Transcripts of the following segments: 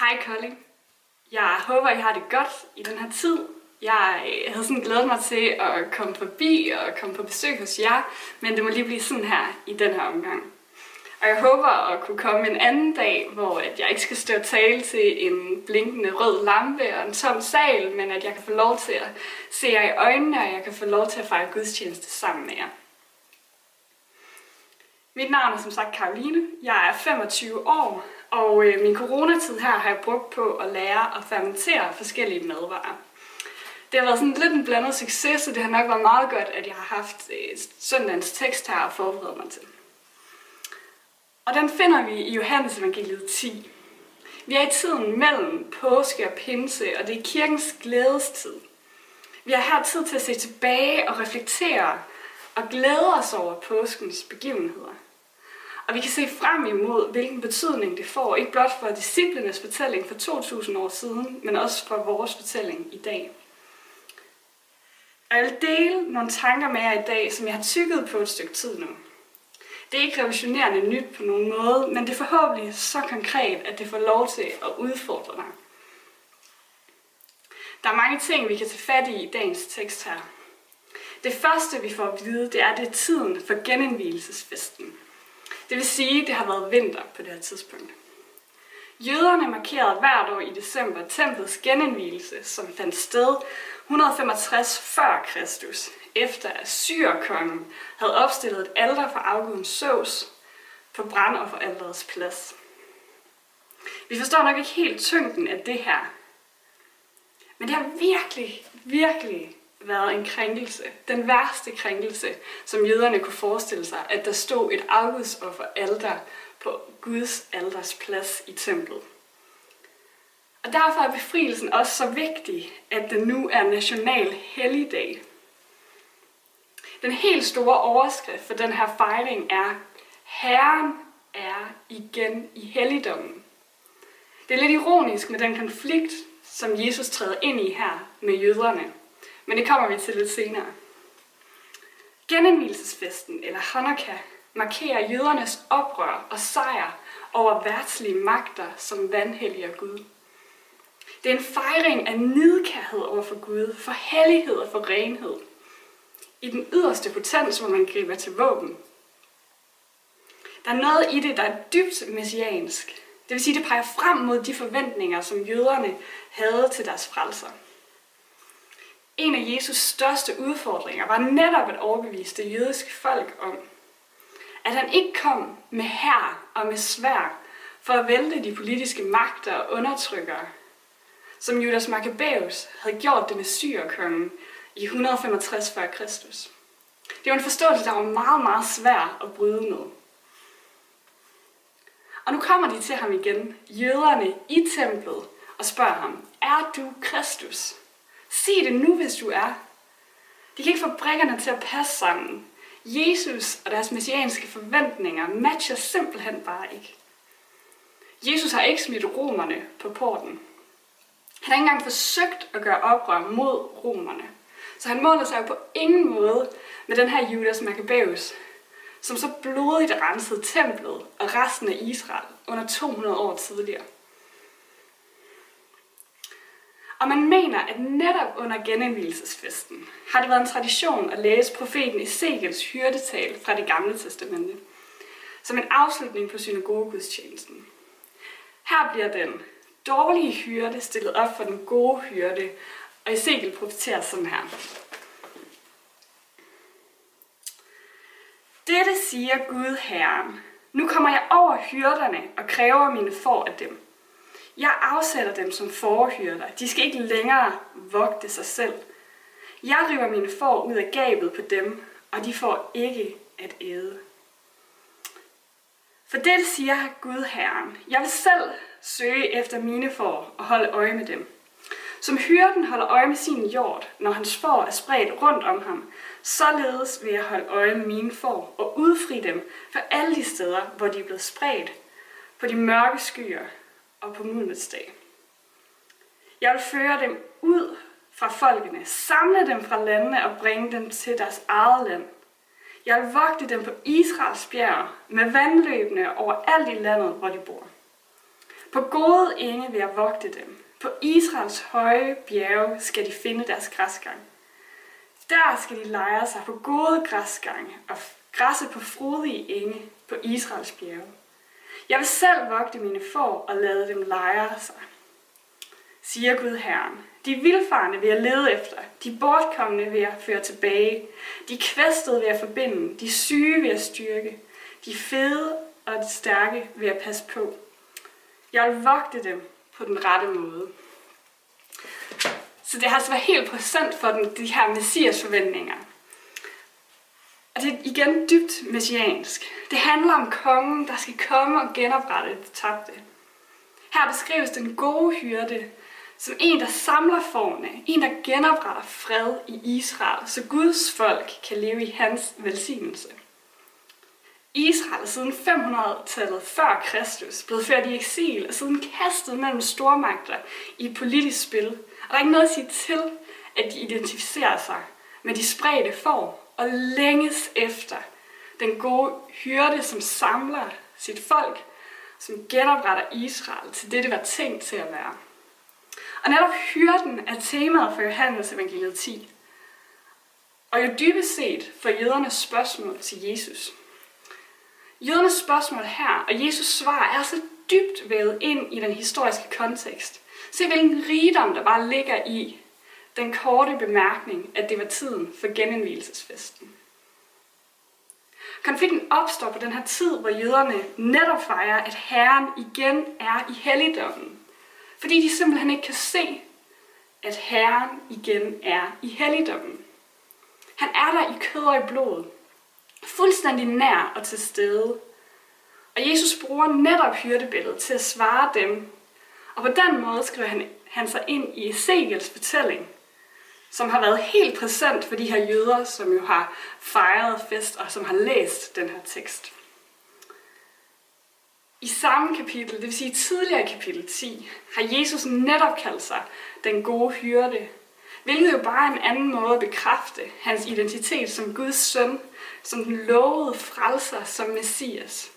Hej Kolding. Jeg håber, I har det godt i den her tid. Jeg øh, havde sådan glædet mig til at komme forbi og komme på besøg hos jer, men det må lige blive sådan her i den her omgang. Og jeg håber at kunne komme en anden dag, hvor at jeg ikke skal stå og tale til en blinkende rød lampe og en tom sal, men at jeg kan få lov til at se jer i øjnene, og jeg kan få lov til at fejre gudstjeneste sammen med jer. Mit navn er som sagt Karoline. Jeg er 25 år, og øh, min coronatid her har jeg brugt på at lære at fermentere forskellige madvarer. Det har været sådan lidt en blandet succes, så det har nok været meget godt, at jeg har haft øh, søndagens tekst her at forberede mig til. Og den finder vi i Johannes evangeliet 10. Vi er i tiden mellem påske og pinse, og det er kirkens glædestid. Vi har her tid til at se tilbage og reflektere og glæde os over påskens begivenheder. Og vi kan se frem imod, hvilken betydning det får, ikke blot for disciplenes fortælling for 2000 år siden, men også for vores fortælling i dag. Og jeg vil dele nogle tanker med jer i dag, som jeg har tykket på et stykke tid nu. Det er ikke revolutionerende nyt på nogen måde, men det er forhåbentlig så konkret, at det får lov til at udfordre dig. Der er mange ting, vi kan tage fat i i dagens tekst her. Det første, vi får at vide, det er, at det er tiden for genindvielsesfesten. Det vil sige, at det har været vinter på det her tidspunkt. Jøderne markerede hvert år i december templets genindvielse, som fandt sted 165 før Kristus, efter at syrkongen havde opstillet et alter for afguden Sås på brandofferalterets plads. Vi forstår nok ikke helt tyngden af det her, men det har virkelig, virkelig været en krænkelse. Den værste krænkelse, som jøderne kunne forestille sig, at der stod et afgudsoffer alter på Guds alders plads i templet. Og derfor er befrielsen også så vigtig, at den nu er national helligdag. Den helt store overskrift for den her fejring er, Herren er igen i helligdommen. Det er lidt ironisk med den konflikt, som Jesus træder ind i her med jøderne. Men det kommer vi til lidt senere. Genindvielsesfesten, eller Hanukkah, markerer jødernes oprør og sejr over værtslige magter, som vanhelliger Gud. Det er en fejring af nidkærhed over for Gud, for hellighed og for renhed. I den yderste potens, hvor man griber til våben. Der er noget i det, der er dybt messiansk. Det vil sige, det peger frem mod de forventninger, som jøderne havde til deres frelser. En af Jesus største udfordringer var netop at overbevise det jødiske folk om, at han ikke kom med her og med svær for at vælte de politiske magter og undertrykkere, som Judas Maccabæus havde gjort det med syrkongen i 165 f.Kr. Det var en forståelse, der var meget, meget svær at bryde med. Og nu kommer de til ham igen, jøderne i templet, og spørger ham, er du Kristus? Se det nu, hvis du er. De kan ikke få brækkerne til at passe sammen. Jesus og deres messianske forventninger matcher simpelthen bare ikke. Jesus har ikke smidt romerne på porten. Han har ikke engang forsøgt at gøre oprør mod romerne. Så han måler sig jo på ingen måde med den her Judas Maccabeus, som så blodigt rensede templet og resten af Israel under 200 år tidligere. Og man mener, at netop under genindvielsesfesten har det været en tradition at læse profeten Ezekiels hyrdetal fra det gamle testamente, som en afslutning på synagogegudstjenesten. Her bliver den dårlige hyrde stillet op for den gode hyrde, og Ezekiel profeterer sådan her. Dette siger Gud Herren. Nu kommer jeg over hyrderne og kræver mine får af dem. Jeg afsætter dem som forhyrder. De skal ikke længere vogte sig selv. Jeg river mine får ud af gabet på dem, og de får ikke at æde. For det siger Gud Herren. Jeg vil selv søge efter mine får og holde øje med dem. Som hyrden holder øje med sin jord, når hans får er spredt rundt om ham, således vil jeg holde øje med mine får og udfri dem fra alle de steder, hvor de er blevet spredt, på de mørke skyer og på mulmets dag. Jeg vil føre dem ud fra folkene, samle dem fra landene og bringe dem til deres eget land. Jeg vil vogte dem på Israels bjerg med vandløbene over alt i landet, hvor de bor. På gode enge vil jeg vogte dem. På Israels høje bjerge skal de finde deres græsgang. Der skal de lejre sig på gode græsgange og græsse på frodige enge på Israels bjerge. Jeg vil selv vogte mine får og lade dem lejre sig, siger Gud Herren. De vilfarne vil jeg lede efter, de bortkommende vil jeg føre tilbage, de kvæstede vil jeg forbinde, de syge vil jeg styrke, de fede og de stærke vil jeg passe på. Jeg vil vogte dem på den rette måde. Så det har altså været helt præsent for den, de her messias forventninger. Og det er igen dybt messiansk. Det handler om kongen, der skal komme og genoprette det tabte. Her beskrives den gode hyrde som en, der samler forne, en, der genopretter fred i Israel, så Guds folk kan leve i hans velsignelse. Israel er siden 500-tallet før Kristus blevet ført i eksil og siden kastet mellem stormagter i et politisk spil. Og der er ikke noget at sige til, at de identificerer sig med de spredte får og længes efter den gode hyrde, som samler sit folk, som genopretter Israel til det, det var tænkt til at være. Og netop hyrden er temaet for Johannes evangeliet 10. Og jo dybest set for jødernes spørgsmål til Jesus. Jødernes spørgsmål her og Jesus svar er så dybt vævet ind i den historiske kontekst. Se hvilken rigdom der bare ligger i den korte bemærkning, at det var tiden for genindvielsesfesten. Konflikten opstår på den her tid, hvor jøderne netop fejrer, at Herren igen er i helligdommen. Fordi de simpelthen ikke kan se, at Herren igen er i helligdommen. Han er der i kød og i blod. Fuldstændig nær og til stede. Og Jesus bruger netop hyrdebilledet til at svare dem. Og på den måde skriver han, han sig ind i Ezekiels fortælling, som har været helt præsent for de her jøder, som jo har fejret fest og som har læst den her tekst. I samme kapitel, det vil sige tidligere kapitel 10, har Jesus netop kaldt sig den gode hyrde, hvilket jo bare er en anden måde at bekræfte hans identitet som Guds søn, som den lovede frelser som Messias.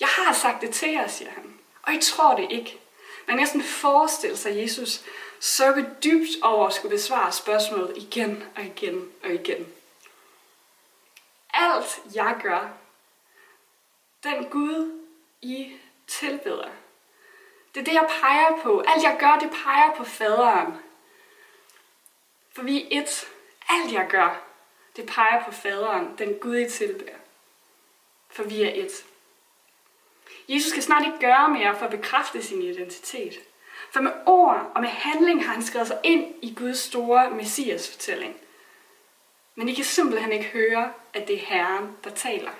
Jeg har sagt det til jer, siger han, og I tror det ikke. Man kan næsten forestille sig Jesus sukke dybt over at skulle besvare spørgsmålet igen og igen og igen. Alt jeg gør, den Gud, I tilbeder, det er det, jeg peger på. Alt jeg gør, det peger på faderen. For vi er et. Alt jeg gør, det peger på faderen, den Gud, I tilbeder. For vi er et. Jesus skal snart ikke gøre mere for at bekræfte sin identitet. For med ord og med handling har han skrevet sig ind i Guds store messias fortælling. Men I kan simpelthen ikke høre, at det er Herren, der taler.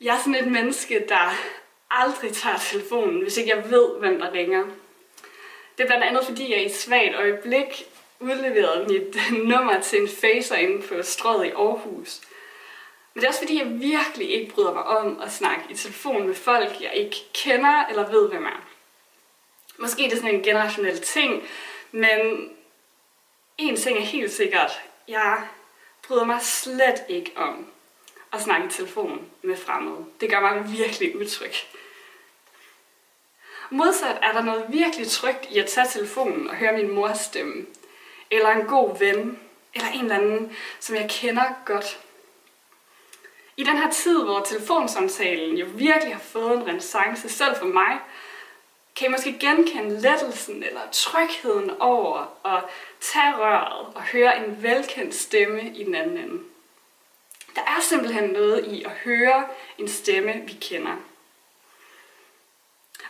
Jeg er sådan et menneske, der aldrig tager telefonen, hvis ikke jeg ved, hvem der ringer. Det er blandt andet, fordi jeg i et svagt øjeblik udleverede mit nummer til en facer inde på strøget i Aarhus – men det er også fordi, jeg virkelig ikke bryder mig om at snakke i telefon med folk, jeg ikke kender eller ved, hvem er. Måske er det sådan en generationel ting, men en ting er helt sikkert, jeg bryder mig slet ikke om at snakke i telefon med fremmede. Det gør mig virkelig utryg. Modsat er der noget virkelig trygt i at tage telefonen og høre min mors stemme, eller en god ven, eller en eller anden, som jeg kender godt. I den her tid, hvor telefonsamtalen jo virkelig har fået en renaissance, selv for mig, kan I måske genkende lettelsen eller trygheden over at tage røret og høre en velkendt stemme i den anden ende. Der er simpelthen noget i at høre en stemme, vi kender.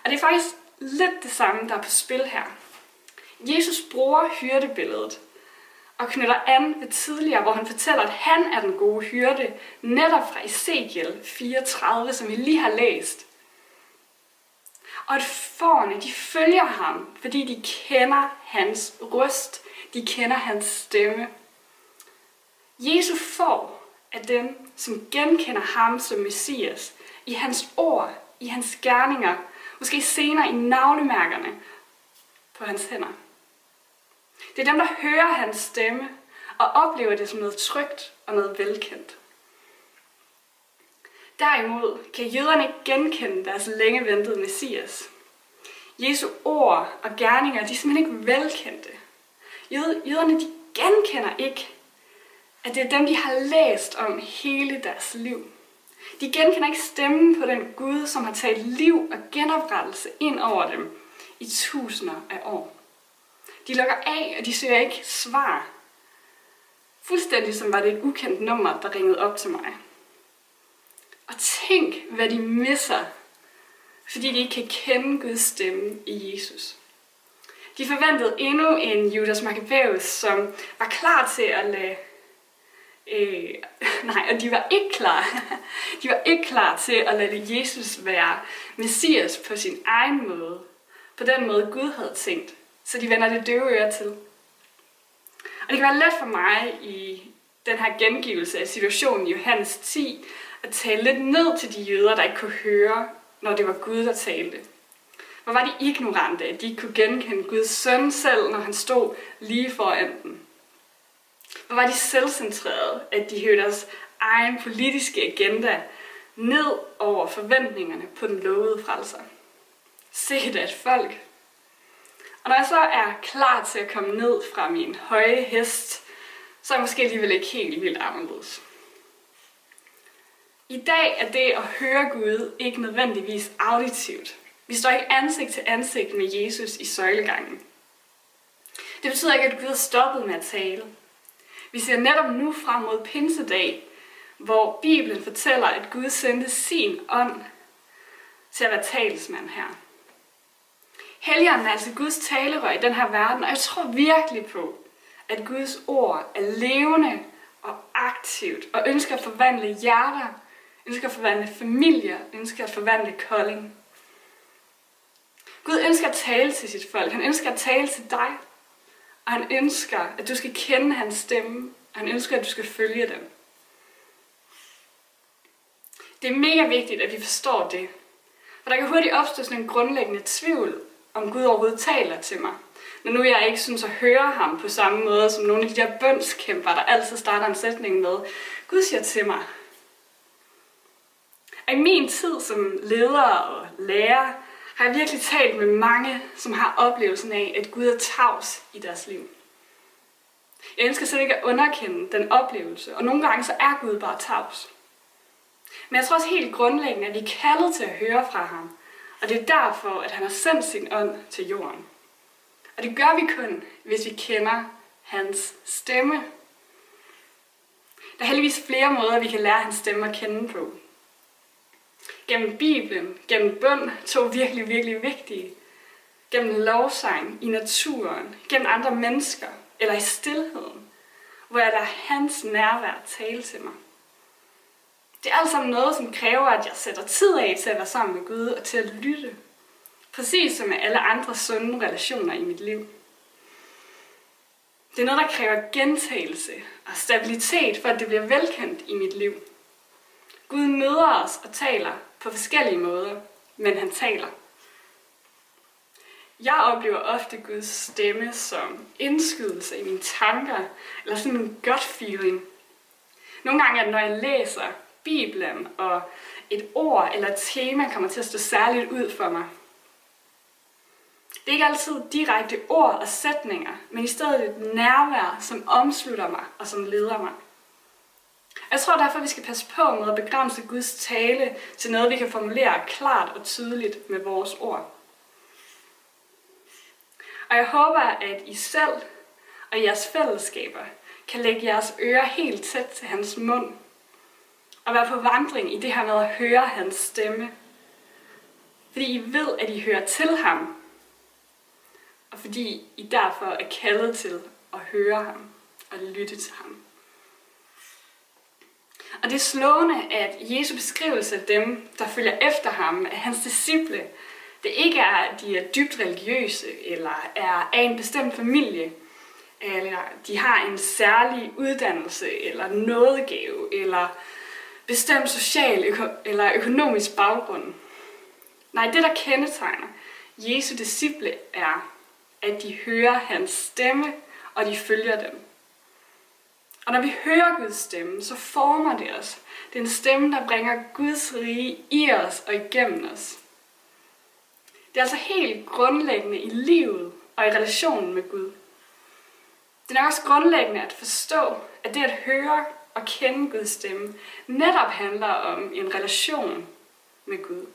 Og det er faktisk lidt det samme, der er på spil her. Jesus bruger hyrdebilledet og knytter an ved tidligere, hvor han fortæller, at han er den gode hyrde, netop fra Ezekiel 34, som vi lige har læst. Og at forne, de følger ham, fordi de kender hans røst, de kender hans stemme. Jesu får er dem, som genkender ham som Messias, i hans ord, i hans gerninger, måske senere i navnemærkerne på hans hænder. Det er dem, der hører hans stemme og oplever det som noget trygt og noget velkendt. Derimod kan jøderne ikke genkende deres længe ventede messias. Jesu ord og gerninger, de er simpelthen ikke velkendte. Jøderne, de genkender ikke, at det er dem, de har læst om hele deres liv. De genkender ikke stemmen på den Gud, som har talt liv og genoprettelse ind over dem i tusinder af år. De lukker af, og de søger ikke svar. Fuldstændig som var det et ukendt nummer, der ringede op til mig. Og tænk, hvad de misser, fordi de ikke kan kende Guds stemme i Jesus. De forventede endnu en Judas Maccabeus, som var klar til at lade Øh, nej, og de var ikke klar. De var ikke klar til at lade Jesus være Messias på sin egen måde. På den måde Gud havde tænkt. Så de vender det døve øre til. Og det kan være let for mig i den her gengivelse af situationen i Johannes 10 at tale lidt ned til de jøder, der ikke kunne høre, når det var Gud, der talte. Hvor var de ignorante, at de ikke kunne genkende Guds søn selv, når han stod lige foran dem. Hvor var de selvcentrerede, at de hørte deres egen politiske agenda ned over forventningerne på den lovede frelser. Se at et folk. Og når jeg så er klar til at komme ned fra min høje hest, så er jeg måske alligevel ikke helt vildt anderledes. I dag er det at høre Gud ikke nødvendigvis auditivt. Vi står ikke ansigt til ansigt med Jesus i søjlegangen. Det betyder ikke, at Gud er stoppet med at tale. Vi ser netop nu frem mod Pinsedag, hvor Bibelen fortæller, at Gud sendte sin ånd til at være talsmand her. Helligånden er altså Guds talerør i den her verden, og jeg tror virkelig på, at Guds ord er levende og aktivt, og ønsker at forvandle hjerter, ønsker at forvandle familier, ønsker at forvandle kolding. Gud ønsker at tale til sit folk. Han ønsker at tale til dig. Og han ønsker, at du skal kende hans stemme. Og han ønsker, at du skal følge dem. Det er mega vigtigt, at vi forstår det. For der kan hurtigt opstå sådan en grundlæggende tvivl, om Gud overhovedet taler til mig. Når nu jeg ikke synes at høre ham på samme måde som nogle af de der bønskæmper, der altid starter en sætning med, Gud siger til mig. Og i min tid som leder og lærer, har jeg virkelig talt med mange, som har oplevelsen af, at Gud er tavs i deres liv. Jeg ønsker slet ikke at underkende den oplevelse, og nogle gange så er Gud bare tavs. Men jeg tror også helt grundlæggende, at vi er kaldet til at høre fra ham, og det er derfor, at han har sendt sin ånd til jorden. Og det gør vi kun, hvis vi kender hans stemme. Der er heldigvis flere måder, vi kan lære hans stemme at kende på gennem Bibelen, gennem bøn, to virkelig, virkelig vigtige, gennem lovsang, i naturen, gennem andre mennesker, eller i stillheden, hvor jeg lader hans nærvær tale til mig. Det er alt sammen noget, som kræver, at jeg sætter tid af til at være sammen med Gud og til at lytte. Præcis som med alle andre sunde relationer i mit liv. Det er noget, der kræver gentagelse og stabilitet, for at det bliver velkendt i mit liv. Gud møder os og taler på forskellige måder, men han taler. Jeg oplever ofte Guds stemme som indskydelse i mine tanker, eller sådan en gut feeling. Nogle gange er det, når jeg læser Bibelen, og et ord eller et tema kommer til at stå særligt ud for mig. Det er ikke altid direkte ord og sætninger, men i stedet et nærvær, som omslutter mig og som leder mig. Jeg tror derfor, vi skal passe på med at begrænse Guds tale til noget, vi kan formulere klart og tydeligt med vores ord. Og jeg håber, at I selv og jeres fællesskaber kan lægge jeres ører helt tæt til hans mund at være på vandring i det her med at høre hans stemme. Fordi I ved, at I hører til ham, og fordi I derfor er kaldet til at høre ham og lytte til ham. Og det er slående, at Jesu beskrivelse af dem, der følger efter ham, af hans disciple, det ikke er, at de er dybt religiøse, eller er af en bestemt familie, eller de har en særlig uddannelse, eller nådegave, eller bestemt social øko- eller økonomisk baggrund. Nej, det der kendetegner Jesu disciple er, at de hører hans stemme, og de følger dem. Og når vi hører Guds stemme, så former det os Det er en stemme, der bringer Guds rige i os og igennem os. Det er altså helt grundlæggende i livet og i relationen med Gud. Det er nok også grundlæggende at forstå, at det at høre at kende Guds stemme netop handler om en relation med Gud.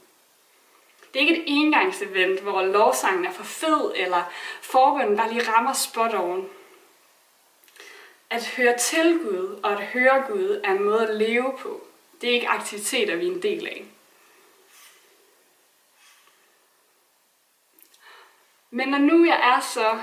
Det er ikke et engangsevent, hvor lovsangen er for fed, eller forbønden bare lige rammer spot oven. At høre til Gud og at høre Gud er en måde at leve på. Det er ikke aktiviteter, vi er en del af. Men når nu jeg er så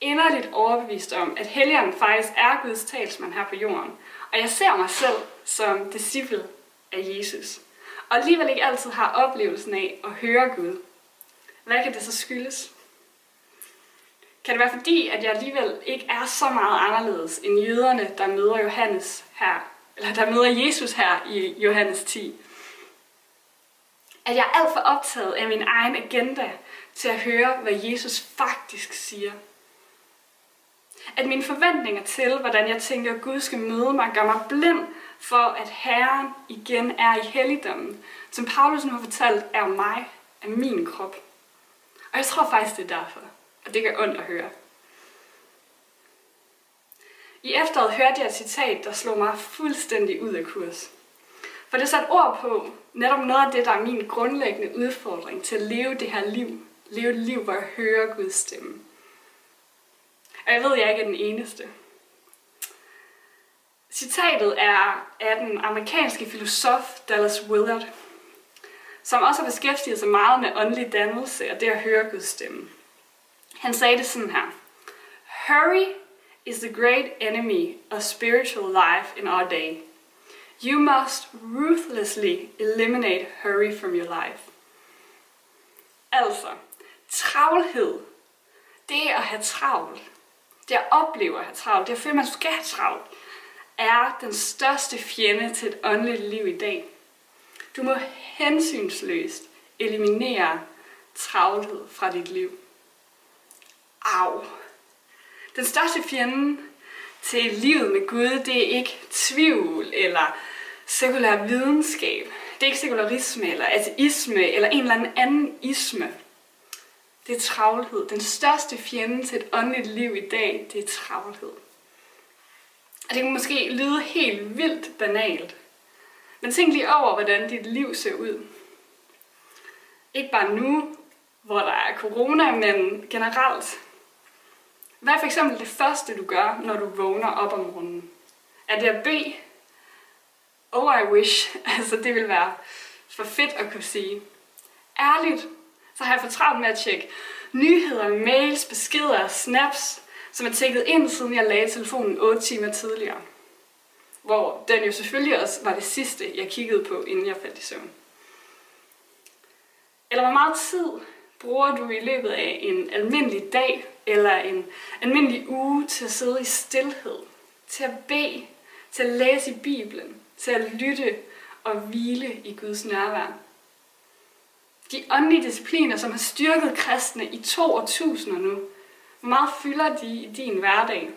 inderligt overbevist om, at Helligånden faktisk er Guds talsmand her på jorden, og jeg ser mig selv som disciple af Jesus, og alligevel ikke altid har oplevelsen af at høre Gud, hvad kan det så skyldes? Kan det være fordi, at jeg alligevel ikke er så meget anderledes end jøderne, der møder Johannes her, eller der møder Jesus her i Johannes 10? At jeg er alt for optaget af min egen agenda til at høre, hvad Jesus faktisk siger. At mine forventninger til, hvordan jeg tænker, at Gud skal møde mig, gør mig blind for, at Herren igen er i helligdommen, som Paulus nu har fortalt, er mig, er min krop. Og jeg tror faktisk, det er derfor. Og det gør ondt at høre. I efteråret hørte jeg et citat, der slog mig fuldstændig ud af kurs. For det satte ord på netop noget af det, der er min grundlæggende udfordring til at leve det her liv. Leve et liv, hvor jeg hører Guds stemme. Og jeg ved, at jeg ikke er den eneste. Citatet er af den amerikanske filosof Dallas Willard, som også har beskæftiget sig meget med åndelig dannelse og det at høre Guds stemme. Han sagde det sådan her. Hurry is the great enemy of spiritual life in our day. You must ruthlessly eliminate hurry from your life. Altså, travlhed, det at have travlt, det jeg oplever at have travlt, det jeg føler, man skal have travlt, er den største fjende til et åndeligt liv i dag. Du må hensynsløst eliminere travlhed fra dit liv. Au. Den største fjende til livet med Gud, det er ikke tvivl eller sekulær videnskab. Det er ikke sekularisme eller ateisme eller en eller anden anden isme. Det er travlhed. Den største fjende til et åndeligt liv i dag, det er travlhed. Og det kan måske lyde helt vildt banalt. Men tænk lige over, hvordan dit liv ser ud. Ikke bare nu, hvor der er corona, men generelt. Hvad er for eksempel det første, du gør, når du vågner op om morgenen? Er det at bede? Oh, I wish. Altså, det vil være for fedt at kunne sige. Ærligt, så har jeg for travlt med at tjekke nyheder, mails, beskeder, snaps, som er tækket ind, siden jeg lagde telefonen 8 timer tidligere. Hvor den jo selvfølgelig også var det sidste, jeg kiggede på, inden jeg faldt i søvn. Eller hvor meget tid bruger du i løbet af en almindelig dag eller en almindelig uge til at sidde i stillhed, til at bede, til at læse i Bibelen, til at lytte og hvile i Guds nærvær. De åndelige discipliner, som har styrket kristne i to årtusinder nu, hvor meget fylder de i din hverdag?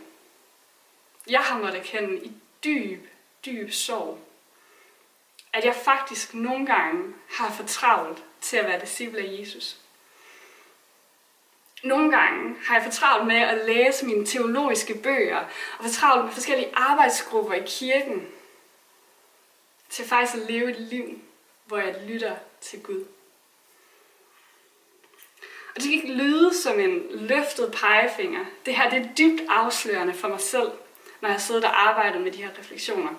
Jeg har måttet kende i dyb, dyb sorg, at jeg faktisk nogle gange har for travlt til at være disciple af Jesus. Nogle gange har jeg for travlt med at læse mine teologiske bøger, og for travlt med forskellige arbejdsgrupper i kirken, til faktisk at leve et liv, hvor jeg lytter til Gud. Og det gik lyde som en løftet pegefinger. Det her det er dybt afslørende for mig selv, når jeg sidder og arbejder med de her refleksioner.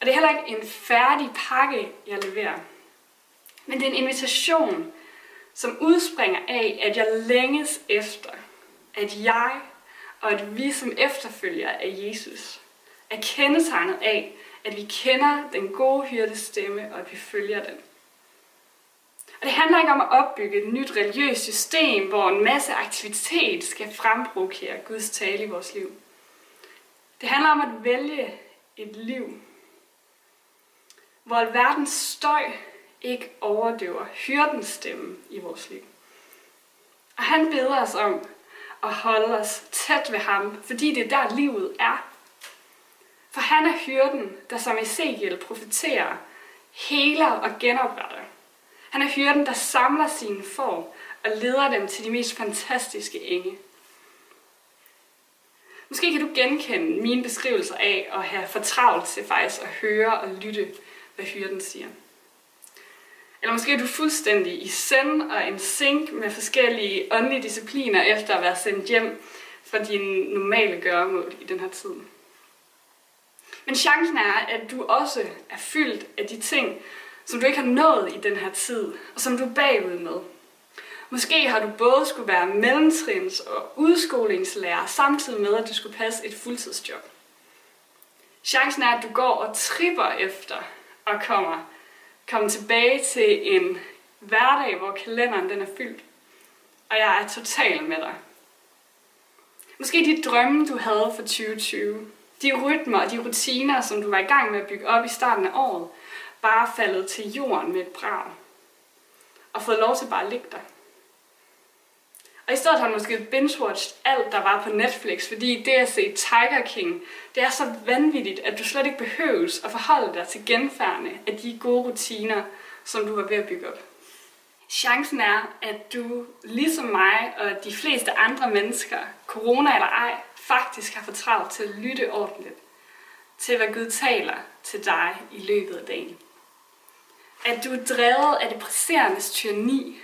Og det er heller ikke en færdig pakke, jeg leverer. Men det er en invitation, som udspringer af, at jeg længes efter, at jeg og at vi som efterfølgere af Jesus er kendetegnet af, at vi kender den gode hyrdes stemme, og at vi følger den. Og det handler ikke om at opbygge et nyt religiøst system, hvor en masse aktivitet skal fremprovokere Guds tale i vores liv. Det handler om at vælge et liv, hvor verdens støj ikke overdøver hyrdens stemme i vores liv. Og han beder os om at holde os tæt ved ham, fordi det er der livet er. For han er hyrden, der som Ezekiel profeterer, heler og genopretter. Han er hyrden, der samler sine får og leder dem til de mest fantastiske enge. Måske kan du genkende mine beskrivelser af at have fortravlt til faktisk at høre og lytte, hvad hyrden siger. Eller måske er du fuldstændig i send og en sink med forskellige åndelige discipliner efter at være sendt hjem fra dine normale gøremål i den her tid. Men chancen er, at du også er fyldt af de ting, som du ikke har nået i den her tid, og som du er bagud med. Måske har du både skulle være mellemtrins- og udskolingslærer, samtidig med, at du skulle passe et fuldtidsjob. Chancen er, at du går og tripper efter og kommer, kommer tilbage til en hverdag, hvor kalenderen den er fyldt. Og jeg er total med dig. Måske de drømme, du havde for 2020, de rytmer og de rutiner, som du var i gang med at bygge op i starten af året, bare faldet til jorden med et brag. Og fået lov til bare at ligge der. Og i stedet har han måske binge-watched alt, der var på Netflix, fordi det at se Tiger King, det er så vanvittigt, at du slet ikke behøves at forholde dig til genfærdene af de gode rutiner, som du var ved at bygge op. Chancen er, at du, ligesom mig og de fleste andre mennesker, corona eller ej, faktisk har for travlt til at lytte ordentligt til, hvad Gud taler til dig i løbet af dagen. At du er drevet af det presserendes tyranni,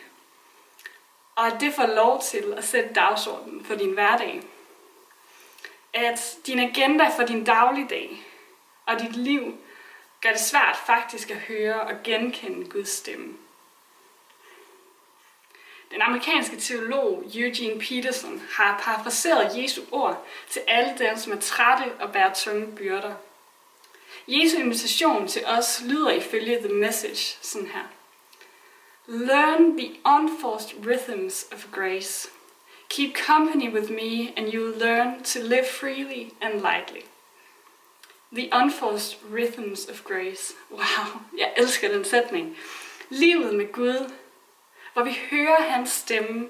og at det får lov til at sætte dagsordenen for din hverdag. At din agenda for din dagligdag og dit liv gør det svært faktisk at høre og genkende Guds stemme. Den amerikanske teolog Eugene Peterson har parafraseret Jesu ord til alle dem, som er trætte og bærer tunge byrder. Jesu invitation til os lyder ifølge The Message sådan her. Learn the unforced rhythms of grace. Keep company with me and you will learn to live freely and lightly. The unforced rhythms of grace. Wow, jeg elsker den sætning. Livet med Gud hvor vi hører hans stemme,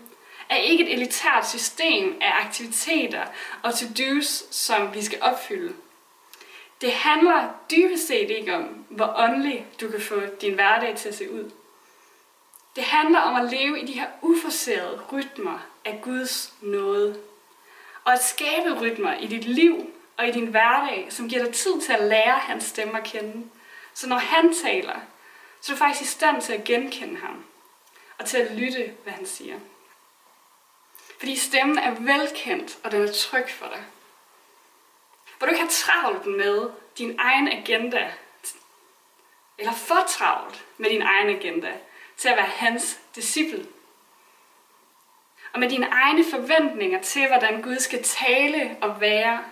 er ikke et elitært system af aktiviteter og to-dos, som vi skal opfylde. Det handler dybest set ikke om, hvor åndelig du kan få din hverdag til at se ud. Det handler om at leve i de her uforserede rytmer af Guds nåde. Og at skabe rytmer i dit liv og i din hverdag, som giver dig tid til at lære hans stemme at kende. Så når han taler, så er du faktisk i stand til at genkende ham og til at lytte, hvad han siger. Fordi stemmen er velkendt, og den er tryg for dig. Hvor du ikke har travlt med din egen agenda, eller for travlt med din egen agenda, til at være hans disciple. Og med dine egne forventninger til, hvordan Gud skal tale og være,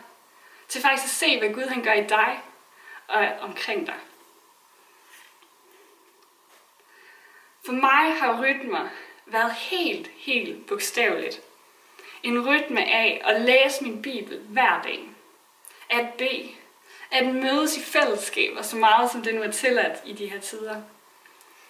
til faktisk at se, hvad Gud han gør i dig og omkring dig. For mig har rytmer været helt, helt bogstaveligt. En rytme af at læse min bibel hver dag. At bede. At mødes i fællesskaber så meget, som det nu er tilladt i de her tider.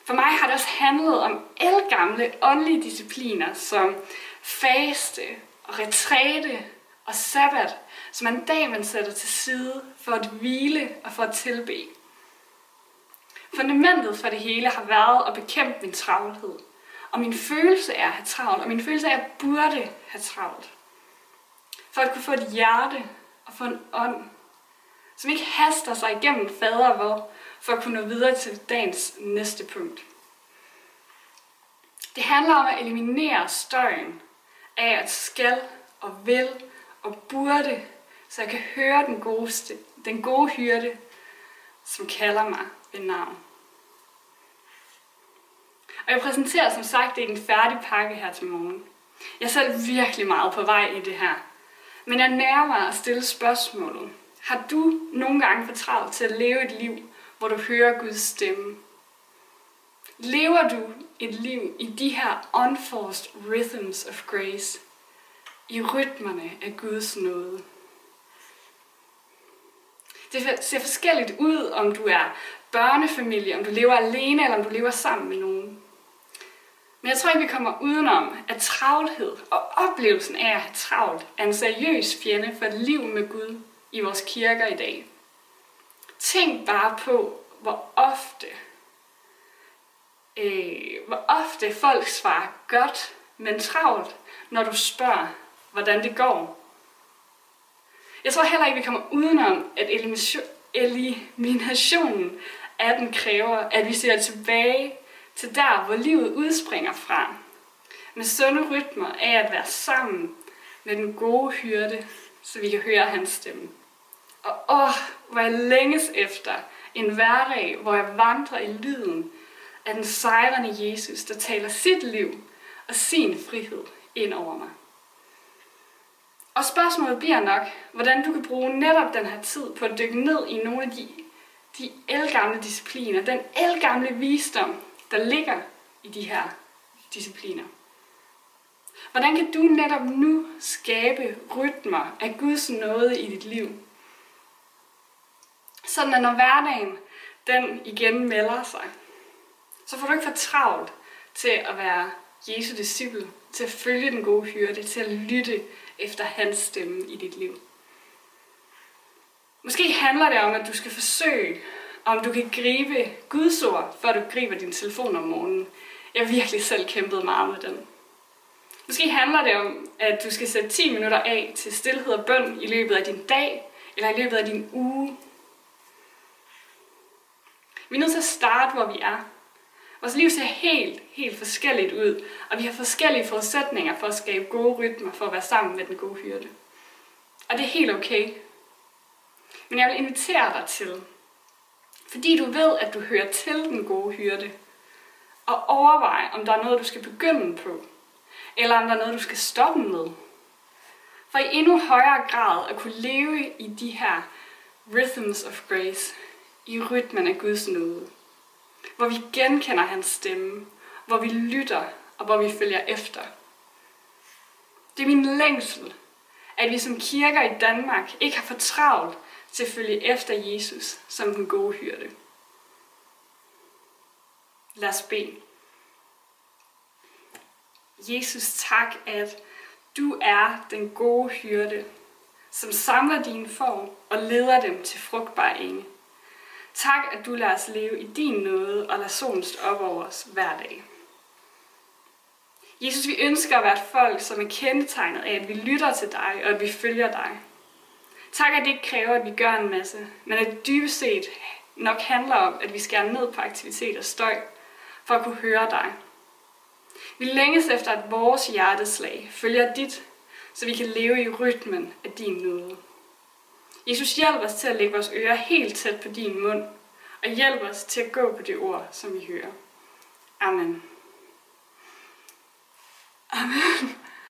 For mig har det også handlet om gamle åndelige discipliner, som faste og retræte og sabbat, som en dag man sætter til side for at hvile og for at tilbe. Fundamentet for det hele har været at bekæmpe min travlhed. Og min følelse er at have travlt, og min følelse er, at jeg burde have travlt. For at kunne få et hjerte og få en ånd, som ikke haster sig igennem fader hvor, for at kunne nå videre til dagens næste punkt. Det handler om at eliminere støjen af at skal og vil og burde, så jeg kan høre den gode, den gode hyrde, som kalder mig ved navn. Og jeg præsenterer som sagt ikke en færdig pakke her til morgen. Jeg er selv virkelig meget på vej i det her. Men at nærvær mig at stille spørgsmålet. Har du nogle gange for travlt til at leve et liv, hvor du hører Guds stemme? Lever du et liv i de her unforced rhythms of grace? I rytmerne af Guds nåde? Det ser forskelligt ud, om du er børnefamilie, om du lever alene, eller om du lever sammen med nogen. Men jeg tror ikke, vi kommer udenom, at travlhed og oplevelsen af at have travlt er en seriøs fjende for et liv med Gud i vores kirker i dag. Tænk bare på, hvor ofte, øh, hvor ofte folk svarer godt, men travlt, når du spørger, hvordan det går. Jeg tror heller ikke, vi kommer udenom, at eliminationen af den kræver, at vi ser tilbage til der, hvor livet udspringer fra. Med sunde rytmer af at være sammen med den gode hyrde, så vi kan høre hans stemme. Og åh, hvor jeg længes efter en hverdag, hvor jeg vandrer i lyden af den sejrende Jesus, der taler sit liv og sin frihed ind over mig. Og spørgsmålet bliver nok, hvordan du kan bruge netop den her tid på at dykke ned i nogle af de, de elgamle discipliner, den elgamle visdom, der ligger i de her discipliner. Hvordan kan du netop nu skabe rytmer af Guds nåde i dit liv? Sådan at når hverdagen den igen melder sig, så får du ikke for travlt til at være Jesu disciple, til at følge den gode hyrde, til at lytte efter hans stemme i dit liv. Måske handler det om, at du skal forsøge, om du kan gribe Guds ord, før du griber din telefon om morgenen. Jeg har virkelig selv kæmpet meget med den. Måske handler det om, at du skal sætte 10 minutter af til stillhed og bøn i løbet af din dag, eller i løbet af din uge. Vi er nødt til at starte, hvor vi er. Vores liv ser helt, helt forskelligt ud, og vi har forskellige forudsætninger for at skabe gode rytmer, for at være sammen med den gode hyrde. Og det er helt okay. Men jeg vil invitere dig til, fordi du ved, at du hører til den gode hyrde, og overveje, om der er noget, du skal begynde på, eller om der er noget, du skal stoppe med. For i endnu højere grad at kunne leve i de her rhythms of grace, i rytmen af Guds nåde, hvor vi genkender hans stemme, hvor vi lytter og hvor vi følger efter. Det er min længsel, at vi som kirker i Danmark ikke har for travlt til at følge efter Jesus som den gode hyrde. Lad os bede. Jesus, tak, at du er den gode hyrde, som samler dine får og leder dem til frugtbar enge. Tak, at du lader os leve i din nåde og lader solen stå op over os hver dag. Jesus, vi ønsker at være et folk, som er kendetegnet af, at vi lytter til dig og at vi følger dig. Tak, at det ikke kræver, at vi gør en masse, men at det dybest set nok handler om, at vi skærer ned på aktivitet og støj, for at kunne høre dig. Vi længes efter, at vores hjerteslag følger dit, så vi kan leve i rytmen af din nåde. Jesus, hjælp os til at lægge vores ører helt tæt på din mund, og hjælp os til at gå på det ord, som vi hører. Amen. Amen.